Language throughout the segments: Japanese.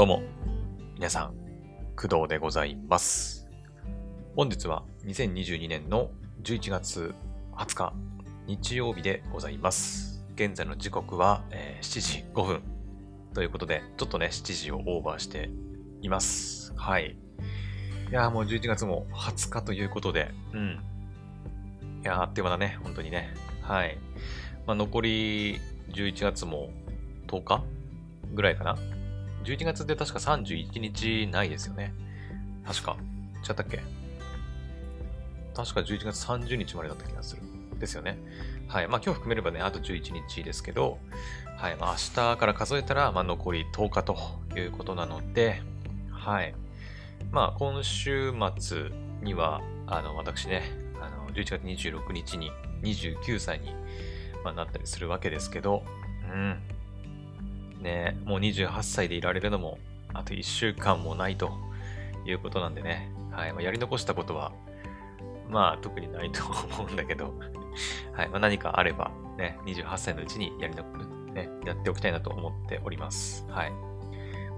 どうも、皆さん、工藤でございます。本日は2022年の11月20日、日曜日でございます。現在の時刻は、えー7時5分ということで、ちょっとね、7時をオーバーしています。はい。いやーもう11月も20日ということで、うん。いやあっという間だね、本当にね。はい。まあ、残り11月も10日ぐらいかな。11月って確か31日ないですよね。確か。違ったっけ？確か11月30日までだった気がする。ですよね。はい。まあ今日含めればね、あと11日ですけど、はい。まあ明日から数えたら、まあ残り10日ということなので、はい。まあ今週末には、あの、私ね、あの、11月26日に29歳に、まあ、なったりするわけですけど、うん。ねもう28歳でいられるのも、あと1週間もないということなんでね。はい。まあ、やり残したことは、まあ、特にないと思うんだけど、はい。まあ、何かあれば、ね、28歳のうちにやりの、ね、やっておきたいなと思っております。はい。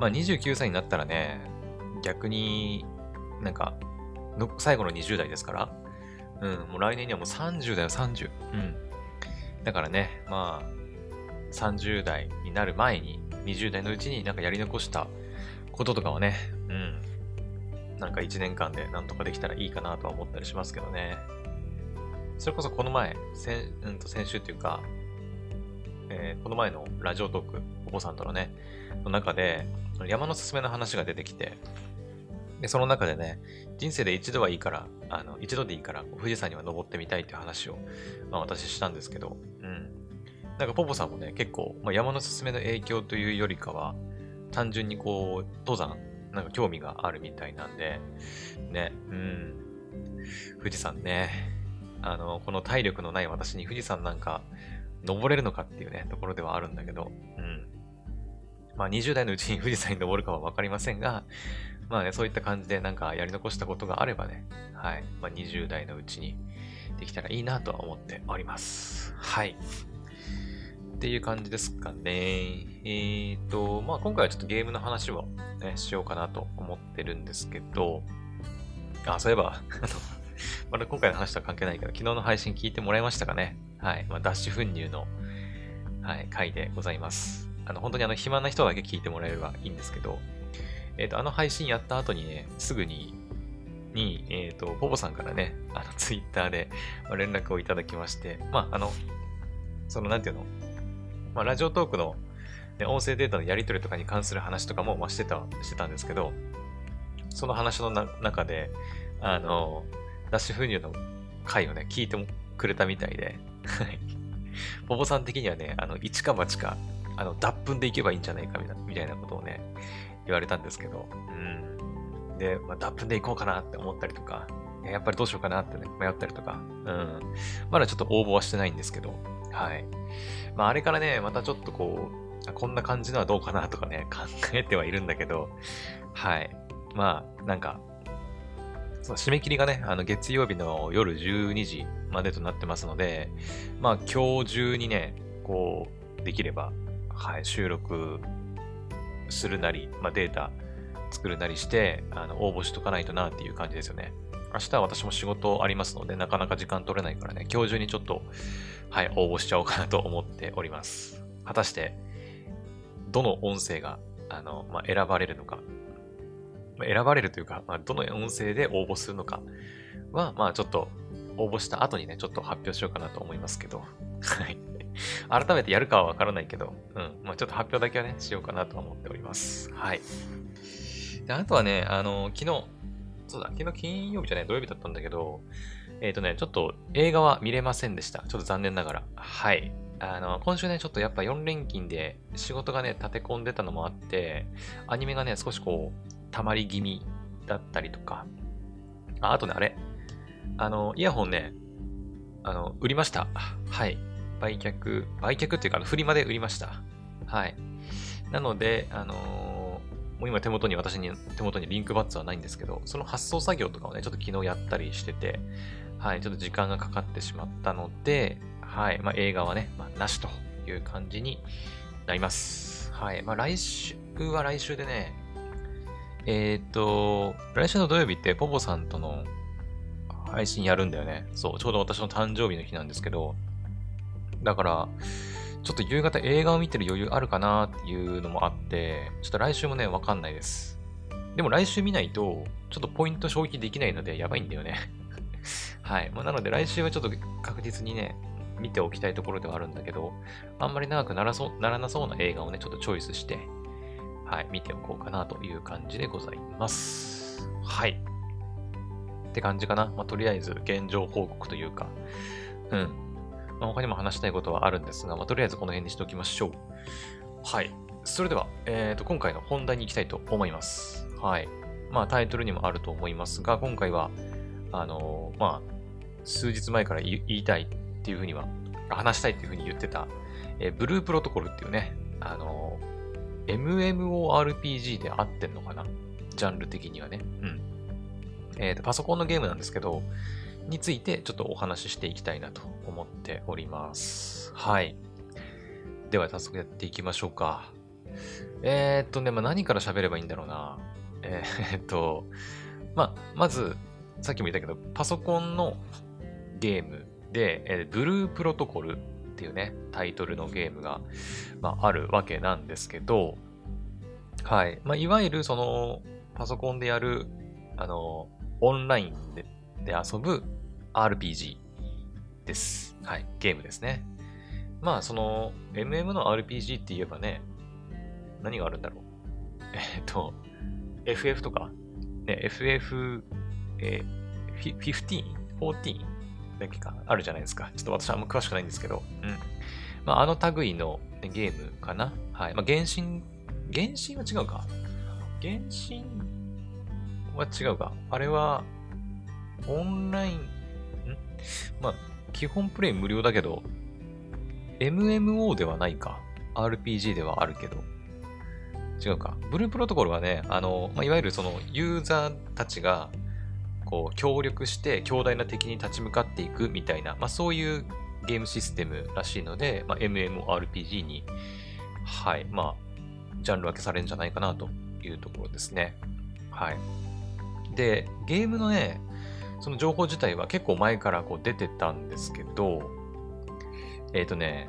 まあ、29歳になったらね、逆になんか、の最後の20代ですから、うん、もう来年にはもう30だよ、30。うん。だからね、まあ、30代になる前に、20代のうちになんかやり残したこととかはね、うん。なんか1年間でなんとかできたらいいかなとは思ったりしますけどね。それこそこの前、先,、うん、と先週っていうか、えーこの前のラジオトーク、お子さんとのね、の中で、山のすすめの話が出てきて、で、その中でね、人生で一度はいいから、あの、一度でいいから、富士山には登ってみたいっていう話を、まあ私したんですけど、うん。なんかポポさんもね、結構、まあ、山のすすめの影響というよりかは、単純にこう、登山、なんか興味があるみたいなんで、ね、うん。富士山ね、あの、この体力のない私に富士山なんか登れるのかっていうね、ところではあるんだけど、うん。まあ20代のうちに富士山に登るかはわかりませんが、まあね、そういった感じでなんかやり残したことがあればね、はい。まあ20代のうちにできたらいいなとは思っております。はい。っていう感じですかね。えーと、まあ今回はちょっとゲームの話を、ね、しようかなと思ってるんですけど、あ、そういえば、あの、まだ今回の話とは関係ないけど、昨日の配信聞いてもらいましたかね。はい。まあ、ダッシュ粉乳の、はい、回でございます。あの、本当にあの、暇な人だけ聞いてもらえればいいんですけど、えっ、と、あの配信やった後にね、すぐに、に、えっ、と、ポポさんからね、あの、ツイッターで連絡をいただきまして、まあ、あの、その、なんていうの、まあ、ラジオトークの、ね、音声データのやり取りとかに関する話とかも、まあ、してた、してたんですけど、その話の中で、あの、ダッシュフニューの回をね、聞いてもくれたみたいで、はい。ポポさん的にはね、あの、一か八か、あの、脱粉でいけばいいんじゃないかみたいなみたいなことをね、言われたんですけど、うん。で、まあ、脱粉でいこうかなって思ったりとか、やっぱりどうしようかなってね、迷ったりとか、うん。まだちょっと応募はしてないんですけど、はい。まあ、あれからね、またちょっとこう、こんな感じのはどうかなとかね、考えてはいるんだけど、はい。まあ、なんか、そう締め切りがね、あの月曜日の夜12時までとなってますので、まあ今日中にね、こう、できれば、はい、収録するなり、まあデータ作るなりして、あの、応募しとかないとなっていう感じですよね。明日は私も仕事ありますので、なかなか時間取れないからね、今日中にちょっと、はい、応募しちゃおうかなと思っております。果たして、どの音声が、あの、まあ、選ばれるのか、まあ選ばれるというか、まあ、どの音声で応募するのかは、まあちょっと応募した後にね、ちょっと発表しようかなと思いますけど、はい。改めてやるかはわからないけど、うん。まあちょっと発表だけはね、しようかなと思っております。はい。であとはね、あの、昨日、そうだ、昨日金曜日じゃない、土曜日だったんだけど、えっ、とね、ちょっと映画は見れませんでした。ちょっと残念ながら。はい。あの、今週ね、ちょっとやっぱ4連勤で仕事がね、立て込んでたのもあって、アニメがね、少しこう、溜まり気味だったりとか、あ、あとね、あれ、あの、イヤホンね、あの、売りました。はい。売却、売却っていうか、フリマで売りました。はい。なので、あのーもう今手元に、私に、手元にリンクバッツはないんですけど、その発送作業とかをね、ちょっと昨日やったりしてて、はい、ちょっと時間がかかってしまったので、はい、まあ映画はね、まあなしという感じになります。はい、まあ来週は来週でね、えっ、と、来週の土曜日ってポポさんとの配信やるんだよね。そう、ちょうど私の誕生日の日なんですけど、だから、ちょっと夕方映画を見てる余裕あるかなっていうのもあって、ちょっと来週もね、わかんないです。でも来週見ないと、ちょっとポイント消費できないのでやばいんだよねはい。まあ、なので来週はちょっと確実にね、見ておきたいところではあるんだけど、あんまり長くならそうならなそうな映画をね、ちょっとチョイスして、はい、見ておこうかなという感じでございます。はい。って感じかな。まあ、とりあえず現状報告というか、うん。まあ、他にも話したいことはあるんですが、まあ、とりあえずこの辺にしておきましょう。はい。それでは、えーと、今回の本題に行きたいと思います。はい。まあ、タイトルにもあると思いますが、今回は、あのー、まあ、数日前から言いたいっていうふうには、話したいっていうふうに言ってた、えー、ブループロトコルっていうね、あのー、MMORPG で合ってんのかなジャンル的にはね。うん。えっ、ー、と、パソコンのゲームなんですけど、についてちょっとお話ししていきたいなと思っております。はい。では早速やっていきましょうか。えー、っとね、まあ、何から喋ればいいんだろうな。えー、っと、まあ、まず、さっきも言ったけど、パソコンのゲームで、えー、ブループロトコルっていうね、タイトルのゲームが、まあ、あるわけなんですけど、はい。まあ、いわゆるその、パソコンでやる、あの、オンラインでで遊ぶ RPG です。はい。ゲームですね。まあ、その、MM の RPG って言えばね、何があるんだろう。えっと、FF とか、ね、FF、えー、15?14? だっけかあるじゃないですか。ちょっと私はあんま詳しくないんですけど、うん。まあ、あの類の、ね、ゲームかな。はい。まあ、原神、原神は違うか。原神は違うか。あれは、オンライン、ん？まあ、基本プレイ無料だけど、MMO ではないか。RPG ではあるけど。違うか。ブループロトコルはね、あの、まあ、いわゆるそのユーザーたちが、こう、協力して強大な敵に立ち向かっていくみたいな、まあ、そういうゲームシステムらしいので、まあ、MMORPG に、はい、まあ、ジャンル分けされるんじゃないかなというところですね。はい。で、ゲームのね、その情報自体は結構前からこう出てたんですけど、えっ、ー、とね、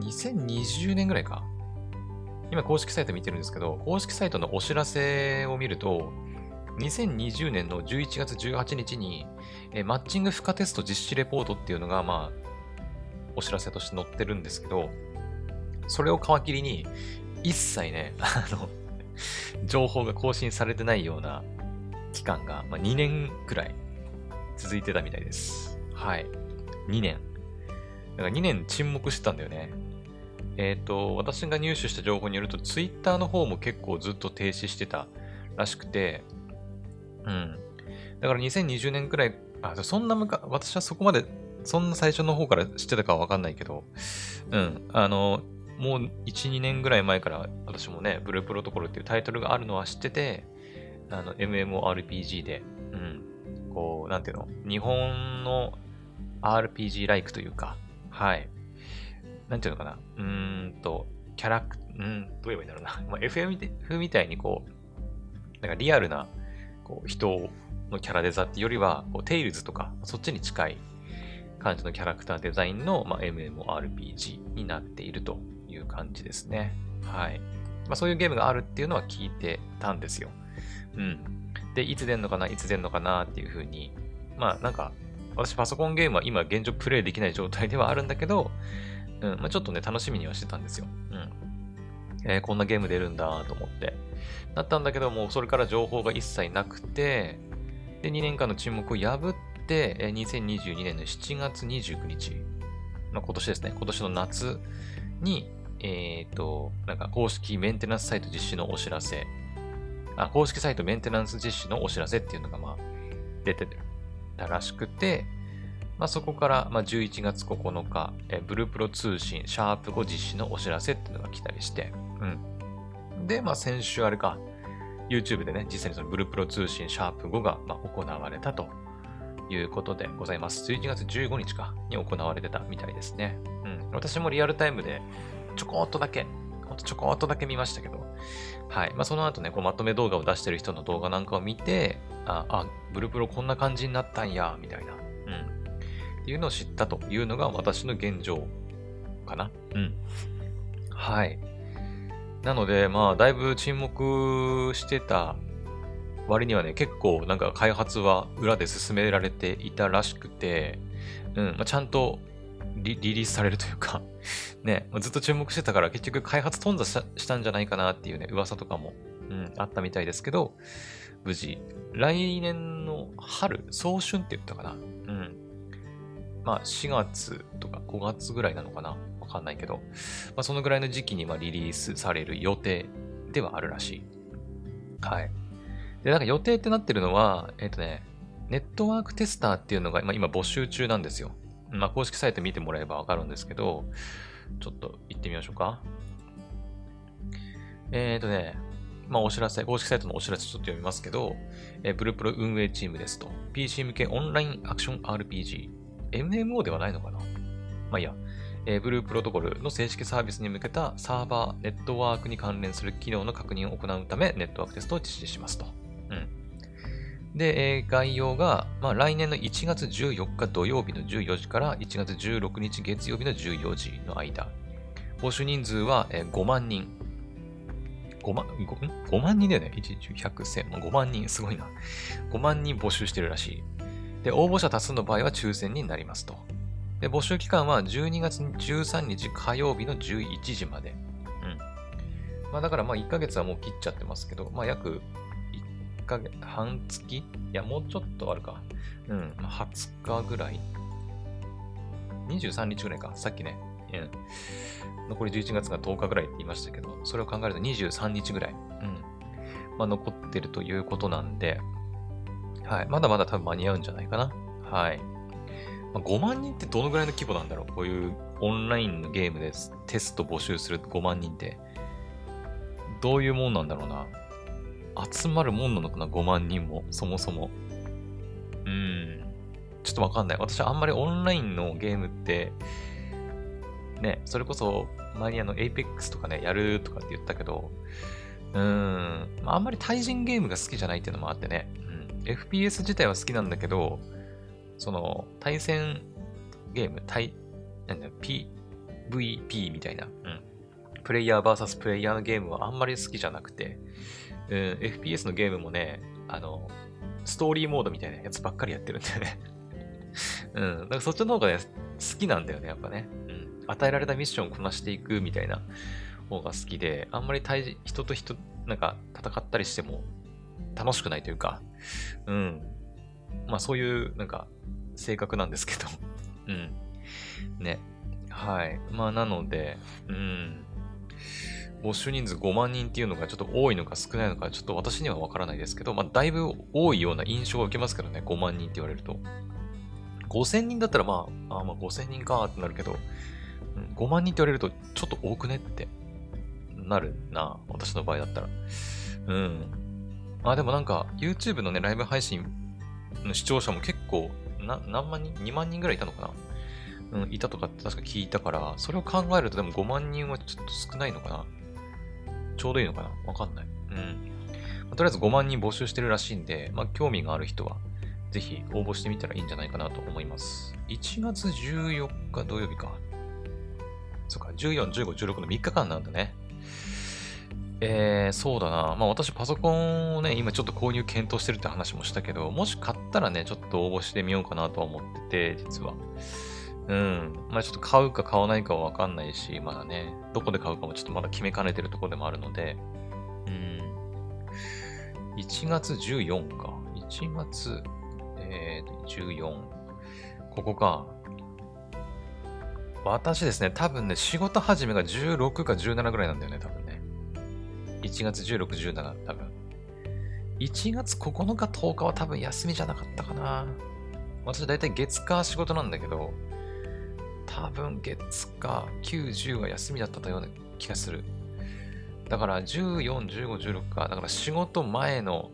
2020年ぐらいか。今公式サイト見てるんですけど、公式サイトのお知らせを見ると、2020年の11月18日に、えマッチング負荷テスト実施レポートっていうのが、まあ、お知らせとして載ってるんですけど、それを皮切りに、一切ね、あの、情報が更新されてないような期間が、まあ、2年くらい続いてたみたいです。はい。2年。だから2年沈黙してたんだよね。えっ、ー、と、私が入手した情報によると、Twitter の方も結構ずっと停止してたらしくて、うん。だから2020年くらい、あ、そんなむか、私はそこまで、そんな最初の方から知ってたかはわかんないけど、うん。あの、もう1、2年ぐらい前から私もね、ブループロトコルっていうタイトルがあるのは知ってて、あの、MMORPG で、うん、こう、なんていうの、日本の RPG ライクというか、はい。なんていうのかな、うーんと、キャラク、うん、どう言えばいいんだろうな。まあ、FF みたいにこう、なんかリアルな、こう、人のキャラデザっていうよりは、こう、テイルズとか、そっちに近い感じのキャラクターデザインの、まあ、MMORPG になっているという感じですね。はい。まあ、そういうゲームがあるっていうのは聞いてたんですよ。うん。で、いつ出んのかな、いつ出んのかなっていう風に、まあなんか、私パソコンゲームは今現状プレイできない状態ではあるんだけど、うん、まあちょっとね、楽しみにはしてたんですよ。うん。えー、こんなゲーム出るんだと思って。なったんだけども、それから情報が一切なくて、で、2年間の沈黙を破って、2022年の7月29日、まあ、今年ですね、今年の夏に、えっ、ー、と、なんか公式メンテナンスサイト実施のお知らせあ、公式サイトメンテナンス実施のお知らせっていうのが、まあ、出てたらしくて、まあ、そこから、まあ、11月9日、えブループロ通信、シャープ5実施のお知らせっていうのが来たりして、うん。で、まあ、先週あれか、YouTube でね、実際にそのブルプロ通信、シャープ5が、ま、行われたということでございます。11月15日か、に行われてたみたいですね。うん。私もリアルタイムで、ちょこっとだけ、ほんとちょこっとだけ見ましたけど、はい。まあ、その後ね、こうまとめ動画を出してる人の動画なんかを見て、あ、あ、ブルプロこんな感じになったんや、みたいな。うん。っていうのを知ったというのが私の現状かな。うん。はい。なので、まあ、だいぶ沈黙してた割にはね、結構なんか開発は裏で進められていたらしくて、うん、まあ、ちゃんとリリースされるというか ね、ずっと注目してたから結局開発頓挫したんじゃないかなっていうね、噂とかも、うん、あったみたいですけど、無事、来年の春、早春って言ったかな。うん。まあ、4月とか5月ぐらいなのかなかんないけど、まあ、そのぐらいの時期にまリリースされる予定ではあるらしい。はい。で、なんか予定ってなってるのは、えっ、ー、とね、ネットワークテスターっていうのが、ま、今募集中なんですよ。まあ、公式サイト見てもらえばわかるんですけど、ちょっと行ってみましょうか。えっ、ー、とね、まあ、お知らせ、公式サイトのお知らせちょっと読みますけど、えー、ブルプロ運営チームですと。PC 向けオンラインアクション RPG。MMO ではないのかな？まあいいや。えー、ブループロトコルの正式サービスに向けたサーバー、ネットワークに関連する機能の確認を行うため、ネットワークテストを実施しますと。うん。で、えー、概要が、まあ、来年の1月14日土曜日の14時から1月16日月曜日の14時の間。募集人数は、えー、5万人。5万、5, 5万人だよね。1、10、100、1000、5万人、すごいな。5万人募集してるらしい。で、応募者多数の場合は抽選になりますと。で、募集期間は12月13日火曜日の11時まで。うん。まあだからまあ1ヶ月はもう切っちゃってますけど、まあ約1ヶ月、半月？いや、もうちょっとあるか。うん。まあ、20日ぐらい。23日ぐらいか。さっきね。うん。残り11月が10日ぐらいって言いましたけど、それを考えると23日ぐらい。うん。まあ残ってるということなんで、はい。まだまだ多分間に合うんじゃないかな。はい。まあ、5万人ってどのぐらいの規模なんだろう？こういうオンラインのゲームでテスト募集する5万人って。どういうもんなんだろうな？集まるもんなのかな ?5 万人も、そもそも。うん。ちょっとわかんない。私はあんまりオンラインのゲームって、ね、それこそ前にあの Apex とかね、やるとかって言ったけど、うーん、あんまり対人ゲームが好きじゃないっていうのもあってね、うん、FPS 自体は好きなんだけど、その、対戦ゲーム、対、なんだ PVP みたいな、うん。プレイヤー VS プレイヤーのゲームはあんまり好きじゃなくて、うん、FPS のゲームもね、あの、ストーリーモードみたいなやつばっかりやってるんだよね うん。だかそっちの方がね、好きなんだよね、やっぱね。うん。与えられたミッションをこなしていくみたいな方が好きで、あんまり対人と人、なんか戦ったりしても楽しくないというか、うん。まあそういう、なんか、性格なんですけど うん。ね。はい。まあなので、うん。募集人数5万人っていうのがちょっと多いのか少ないのか、ちょっと私にはわからないですけど、まあだいぶ多いような印象を受けますけどね、5万人って言われると。5000人だったらまあ、あまあ5000人かってなるけど、5万人って言われるとちょっと多くねってなるな、私の場合だったら。うん。あでもなんか YouTube のね、ライブ配信の視聴者も結構な、何万人 ?2 万人ぐらいいたのかな？うん、いたとかって確か聞いたから、それを考えるとでも5万人はちょっと少ないのかな？ちょうどいいのかな？わかんない。うん。まあ、とりあえず5万人募集してるらしいんで、まあ、興味がある人は、ぜひ応募してみたらいいんじゃないかなと思います。1月14日土曜日か。そっか、14、15、16の3日間なんだね。えー、そうだな。まあ私パソコンをね、今ちょっと購入検討してるって話もしたけど、もし買ったらね、ちょっと応募してみようかなとは思ってて、実は。うん。まあちょっと買うか買わないかはわかんないし、まだね、どこで買うかもちょっとまだ決めかねてるところでもあるので、うん。1月14か。1月、えー、14。ここか。私ですね、多分ね、仕事始めが16か17ぐらいなんだよね、多分。1月16、17多分。1月9日、10日は多分休みじゃなかったかな。私大体月火仕事なんだけど、多分月火、9、10は休みだったような気がする。だから14、15、16か。だから仕事前の、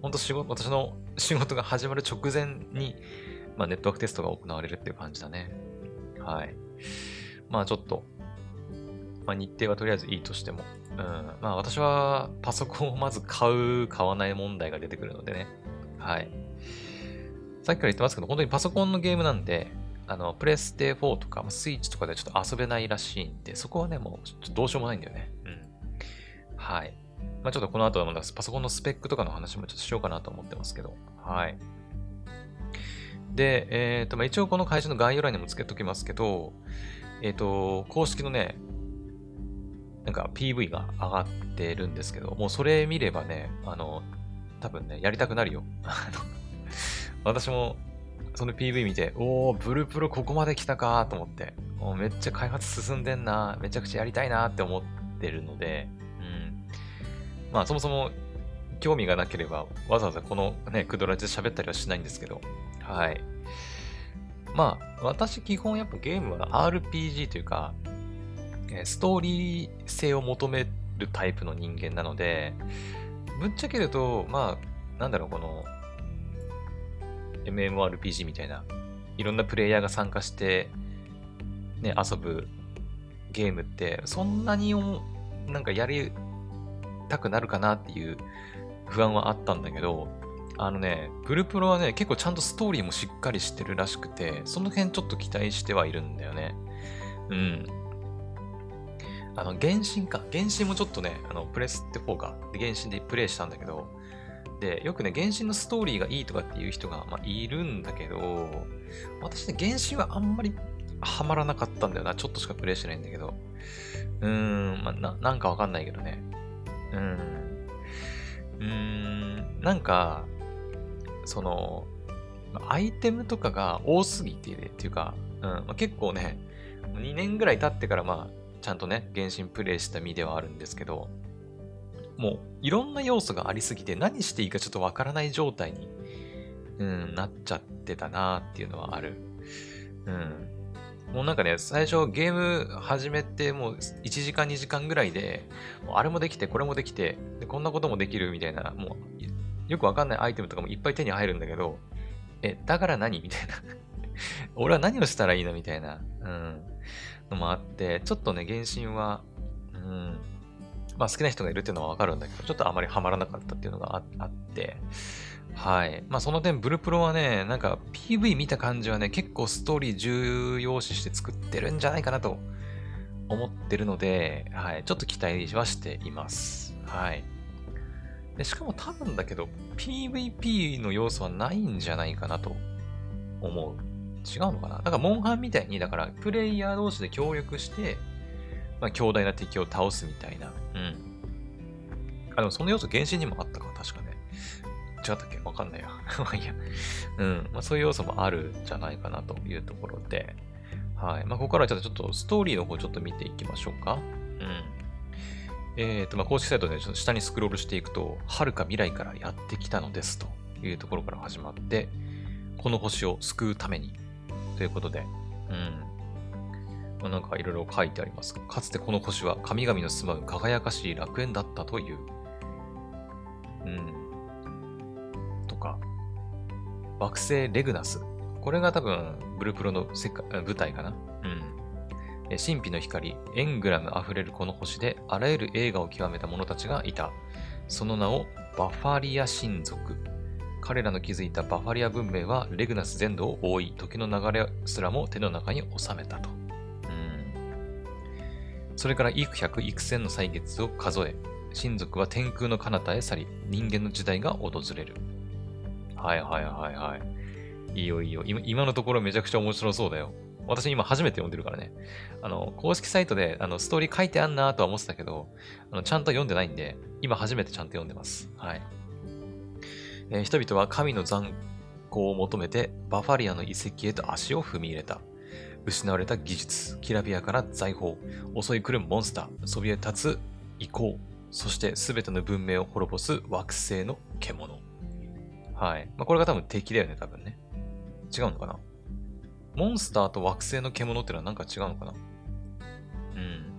ほんと仕事、私の仕事が始まる直前に、まあ、ネットワークテストが行われるっていう感じだね。はい。まあちょっと、まあ、日程はとりあえずいいとしても。うん。まあ私はパソコンをまず買う、買わない問題が出てくるのでね。はい。さっきから言ってますけど、本当にパソコンのゲームなんで、あの、プレステ4とか、スイッチとかでちょっと遊べないらしいんで、そこはね、もうちょっとどうしようもないんだよね。うん。はい。まあちょっとこの後はパソコンのスペックとかの話もちょっとしようかなと思ってますけど。はい。で、えっ、ー、と、まあ一応この会社の概要欄にもつけときますけど、えっ、ー、と、公式のね、なんか PV が上がってるんですけど、もうそれ見ればね、あの、多分ね、やりたくなるよ。私もその PV 見て、おー、ブルプロここまで来たかと思って、もうめっちゃ開発進んでんな、めちゃくちゃやりたいなって思ってるので、うん。まあそもそも興味がなければわざわざこのね、クドラジで喋ったりはしないんですけど、はい。まあ私基本やっぱゲームは RPG というか、ストーリー性を求めるタイプの人間なので、ぶっちゃけると、まあ、なんだろう、この、MMORPG みたいな、いろんなプレイヤーが参加して、ね、遊ぶゲームって、そんなになんかやりたくなるかなっていう不安はあったんだけど、あのね、グルプロはね、結構ちゃんとストーリーもしっかりしてるらしくて、その辺ちょっと期待してはいるんだよね。うん。あの、原神か。原神もちょっとね、あの、プレステ4か。で、原神でプレイしたんだけど、で、よくね、原神のストーリーがいいとかっていう人が、まあ、いるんだけど、私ね、原神はあんまりハマらなかったんだよな。ちょっとしかプレイしてないんだけど。うーん、まあ、な、なんかわかんないけどね。うーん。うーん、なんか、その、アイテムとかが多すぎて、っていうか、うん、まあ、結構ね、2年ぐらい経ってからまあ、ちゃんとね、原神プレイした身ではあるんですけど、もういろんな要素がありすぎて何していいかちょっとわからない状態に、うん、なっちゃってたなっていうのはある。うん。もうなんかね、最初ゲーム始めてもう1時間2時間ぐらいで、もうあれもできて、これもできてで、こんなこともできるみたいな、もうよくわかんないアイテムとかもいっぱい手に入るんだけど、え、だから何？みたいな 俺は何をしたらいいの？みたいな。うん。のもあって、ちょっとね、原神は、うん、まあ好きな人がいるっていうのはわかるんだけど、ちょっとあまりハマらなかったっていうのがあって、はい。まあその点、ブルプロはね、なんか PV 見た感じはね、結構ストーリー重要視して作ってるんじゃないかなと思ってるので、はい。ちょっと期待はしています。はい。でしかも多分だけど、PVP の要素はないんじゃないかなと思う。違うのかな？だから、モンハンみたいに、だから、プレイヤー同士で協力して、まあ、強大な敵を倒すみたいな。うん。あ、でもその要素、原神にもあったか、確かね。違ったっけ？わかんないや。まあいや。うん。まあ、そういう要素もあるんじゃないかなというところで。はい。まあ、ここからちょっとちょっとストーリーの方ちょっと見ていきましょうか。うん。えっ、と、まあ、公式サイトでちょっと下にスクロールしていくと、遥か未来からやってきたのですというところから始まって、この星を救うためにということで、うん。まあ、なんかいろいろ書いてあります。かつてこの星は神々の住まう輝かしい楽園だったという。うん。とか、惑星レグナス。これが多分、ブルプロの世界舞台かな。うん。神秘の光、エングラム溢れるこの星で、あらゆる映画を極めた者たちがいた。その名をバファリア神族彼らの築いたバファリア文明はレグナス全土を覆い、時の流れすらも手の中に収めたと。うん。それから幾百幾千の歳月を数え、親族は天空の彼方へ去り、人間の時代が訪れる。はいはいはいはい。いいよいいよ。今のところめちゃくちゃ面白そうだよ。私今初めて読んでるからね。あの、公式サイトであのストーリー書いてあんなとは思ってたけど、あのちゃんと読んでないんで、今初めてちゃんと読んでます。はい。えー、人々は神の残光を求めてバファリアの遺跡へと足を踏み入れた。失われた技術、きらびやかな財宝、襲い来るモンスター、そびえ立つ遺構、そして全ての文明を滅ぼす惑星の獣。はい。まあ、これが多分敵だよね、多分ね。違うのかな？モンスターと惑星の獣ってのはなんか違うのかな？うん。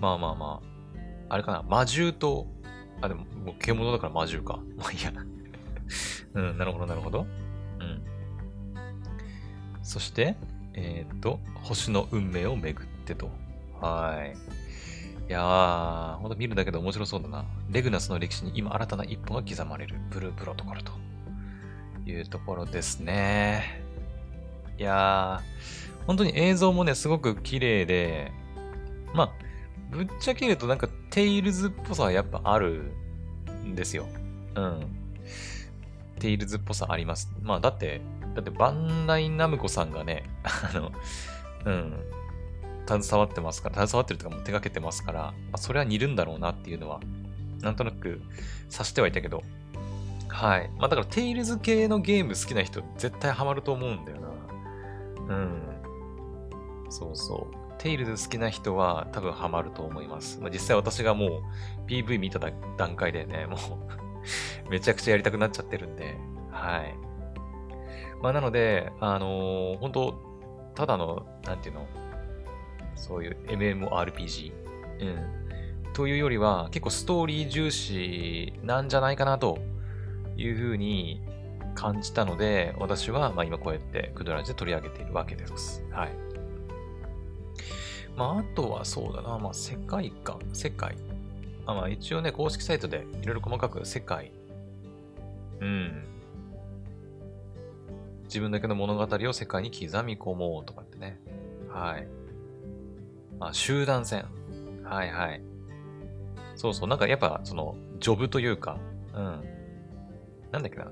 まあまあまあ。あれかな？魔獣とあ、でも、もう獣だから魔獣か。まあいいや。うん、なるほど、なるほど。うん。そして、えっ、と、星の運命をめぐってと。はい。いやー、ほんと見るだけで面白そうだな。レグナスの歴史に今新たな一歩が刻まれるブループロトコルというところですね。いやー、本当に映像もね、すごく綺麗で、まあ、ぶっちゃけ言うとなんかテイルズっぽさはやっぱあるんですよ。うん。テイルズっぽさあります。まあだって、だってバンダイナムコさんがね、あの、うん、携わってますから、携わってるとかも手掛けてますから、まあ、それは似るんだろうなっていうのは、なんとなく察してはいたけど、はい。まあだからテイルズ系のゲーム好きな人絶対ハマると思うんだよな。うん。そうそう。テイルズ好きな人は多分ハマると思います。まあ、実際私がもう PV 見た段階でね、もう めちゃくちゃやりたくなっちゃってるんで、はい。まあなので、あのー、本当ただの、なんていうの、そういう MMORPG、うん、というよりは結構ストーリー重視なんじゃないかなというふうに感じたので、私はまあ今こうやってクドラジで取り上げているわけです。はい。まああとはそうだな、まあ世界観、世界。あまあ一応ね、公式サイトでいろいろ細かく世界、うん。自分だけの物語を世界に刻み込もうとかってね。はい。まあ、集団戦。はいはい。そうそう。なんかやっぱ、その、ジョブというか、うん。なんだっけな。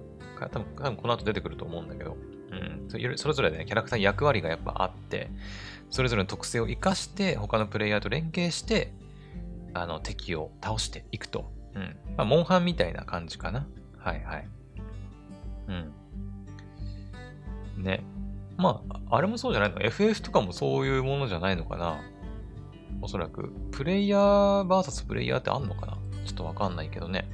多分、多分この後出てくると思うんだけど、うん。それぞれね、キャラクターに役割がやっぱあって、それぞれの特性を活かして、他のプレイヤーと連携して、あの、敵を倒していくと。うん。まあ、モンハンみたいな感じかな。はいはい。うん。ね。まあ、あれもそうじゃないの ?FF とかもそういうものじゃないのかな？おそらく。プレイヤー VS プレイヤーってあんのかな？ちょっとわかんないけどね。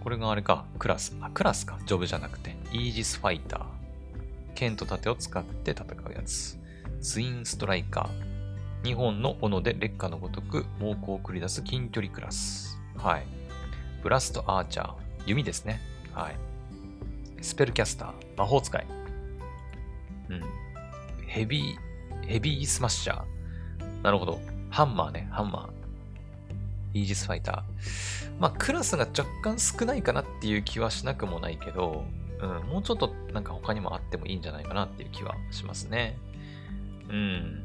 これがあれか。クラス。あ、クラスか。ジョブじゃなくて。イージスファイター。剣と盾を使って戦うやつ。ツインストライカー。2本の斧で劣化のごとく猛攻を繰り出す近距離クラス。はい。ブラストアーチャー。弓ですね。はい。スペルキャスター。魔法使い。うん。ヘビー、ヘビースマッシャー。なるほど。ハンマーね、ハンマー。イージスファイター。まあ、クラスが若干少ないかなっていう気はしなくもないけど、うん、もうちょっとなんか他にもあってもいいんじゃないかなっていう気はしますね。うん。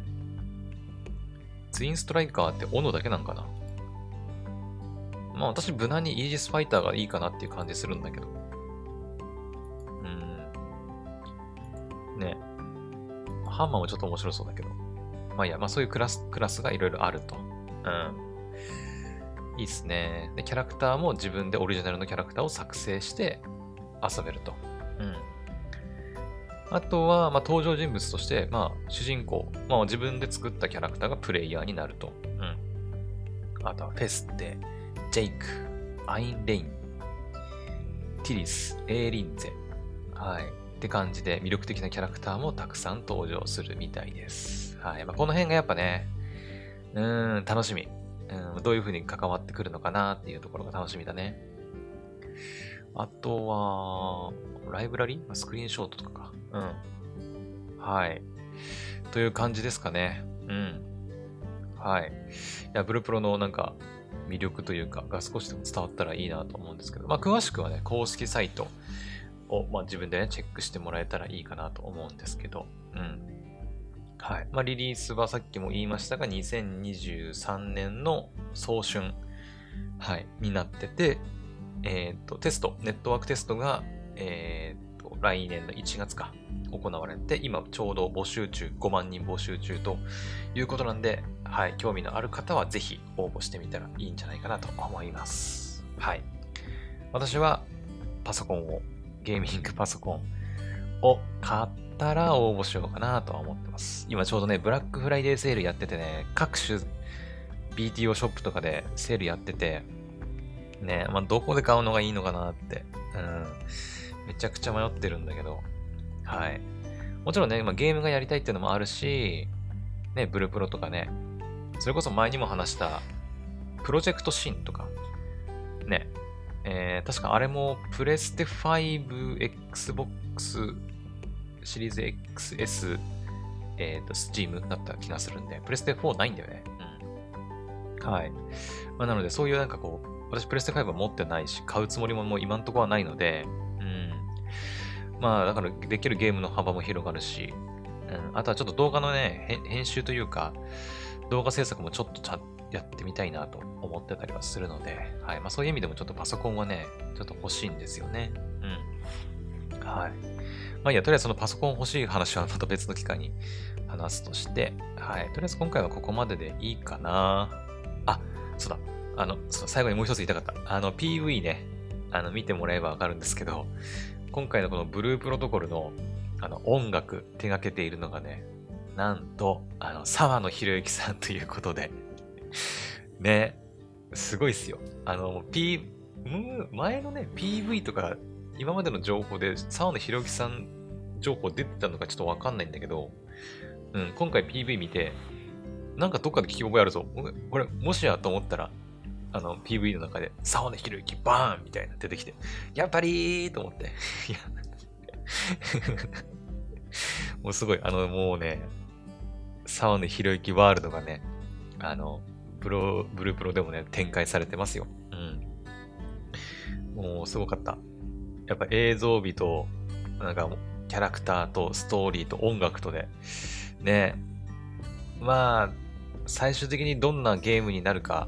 ツインストライカーって斧だけなんかな？まあ私無難にイージスファイターがいいかなっていう感じするんだけど。うん。ね。ハンマーもちょっと面白そうだけど。まあいや、まあそういうクラス、クラスがいろいろあると。うん。いいっすね。で、キャラクターも自分でオリジナルのキャラクターを作成して遊べると。うん。あとは、まあ、登場人物として、まあ、主人公、まあ、自分で作ったキャラクターがプレイヤーになると。うん。あとは、フェステ、ジェイク、アインレイン、ティリス、エーリンゼ。はい。って感じで魅力的なキャラクターもたくさん登場するみたいです。はい。まあ、この辺がやっぱね、うーん、楽しみ。うん、どういう風に関わってくるのかなっていうところが楽しみだね。あとは、ライブラリ？ースクリーンショットとかか。うん。はい。という感じですかね。うん。はい。いや、ブルプロのなんか魅力というかが少しでも伝わったらいいなと思うんですけど、まあ、詳しくはね、公式サイトを、まあ、自分でね、チェックしてもらえたらいいかなと思うんですけど、うん。はい。まあ、リリースはさっきも言いましたが、2023年の早春、はい、になってて、え、ー、と、テスト、ネットワークテストが、え、ー、と、来年の1月か、行われて、今ちょうど募集中、5万人募集中ということなんで、はい、興味のある方はぜひ応募してみたらいいんじゃないかなと思います。はい。私はパソコンを、ゲーミングパソコンを買ってたら応募しようかなとは思ってます。今ちょうどね、ブラックフライデーセールやっててね、各種 BTO ショップとかでセールやってて、ね、まあ、どこで買うのがいいのかなって、うん、めちゃくちゃ迷ってるんだけど、はい。もちろんね、まあ、ゲームがやりたいっていうのもあるし、ね、ブルプロとかね、それこそ前にも話した、プロジェクトシーンとか、ね、えー、確かあれもプレステ5、Xbox シリーズ XS えっ、と、Steam だった気がするんで、プレステ4ないんだよね。うん。はい。まあ、なので、そういうなんかこう、私プレステ5は持ってないし、買うつもりももう今んとこはないので、うん。まあ、だからできるゲームの幅も広がるし、うん。あとはちょっと動画のね、編集というか、動画制作もちょっとちゃやってみたいなと思ってたりはするので、はい。まあそういう意味でもちょっとパソコンはね、ちょっと欲しいんですよね。うん。はい。まあいいや、とりあえずそのパソコン欲しい話はまた別の機会に話すとして、はい。とりあえず今回はここまででいいかな。あ、そうだ。あの、最後にもう一つ言いたかった。あの、PV ね、あの、見てもらえばわかるんですけど、今回のこのブループロトコルの、あの、音楽手掛けているのがね、なんと、あの、沢野博之さんということでね、すごいっすよ。あの、P、前のね、PV とか、今までの情報で沢野博之さん情報出てたのかちょっとわかんないんだけど、うん、今回 PV 見て、なんかどっかで聞き覚えあるぞ。これ、もしやと思ったら、あの、PV の中で、沢野博之バーンみたいな出てきて、やっぱりーと思って。いや もうすごい、あの、もうね、沢野博之ワールドがね、あの、プロ、ブループロでもね、展開されてますよ。うん。もうすごかった。やっぱ映像美と、なんか、キャラクターとストーリーと音楽とで、ね、まあ、最終的にどんなゲームになるか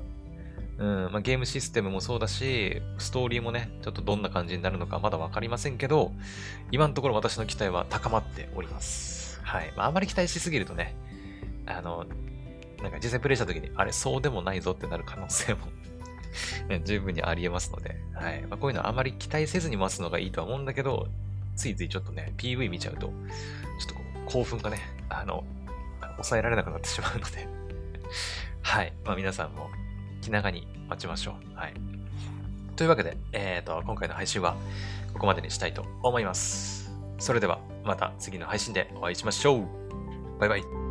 うん、まあ、ゲームシステムもそうだし、ストーリーもね、ちょっとどんな感じになるのかまだわかりませんけど、今のところ私の期待は高まっております。はい。まあ、あまり期待しすぎるとね、あの、なんか実際プレイした時に、あれ、そうでもないぞってなる可能性も十分にあり得ますので、はい。まあ、こういうのはあまり期待せずに待つのがいいとは思うんだけど、ついついちょっとね、PV 見ちゃうと、ちょっとこう興奮がね、あの、抑えられなくなってしまうので はい。まあ皆さんも気長に待ちましょう。はい。というわけで、えっ、ー、と、今回の配信はここまでにしたいと思います。それでは、また次の配信でお会いしましょう。バイバイ。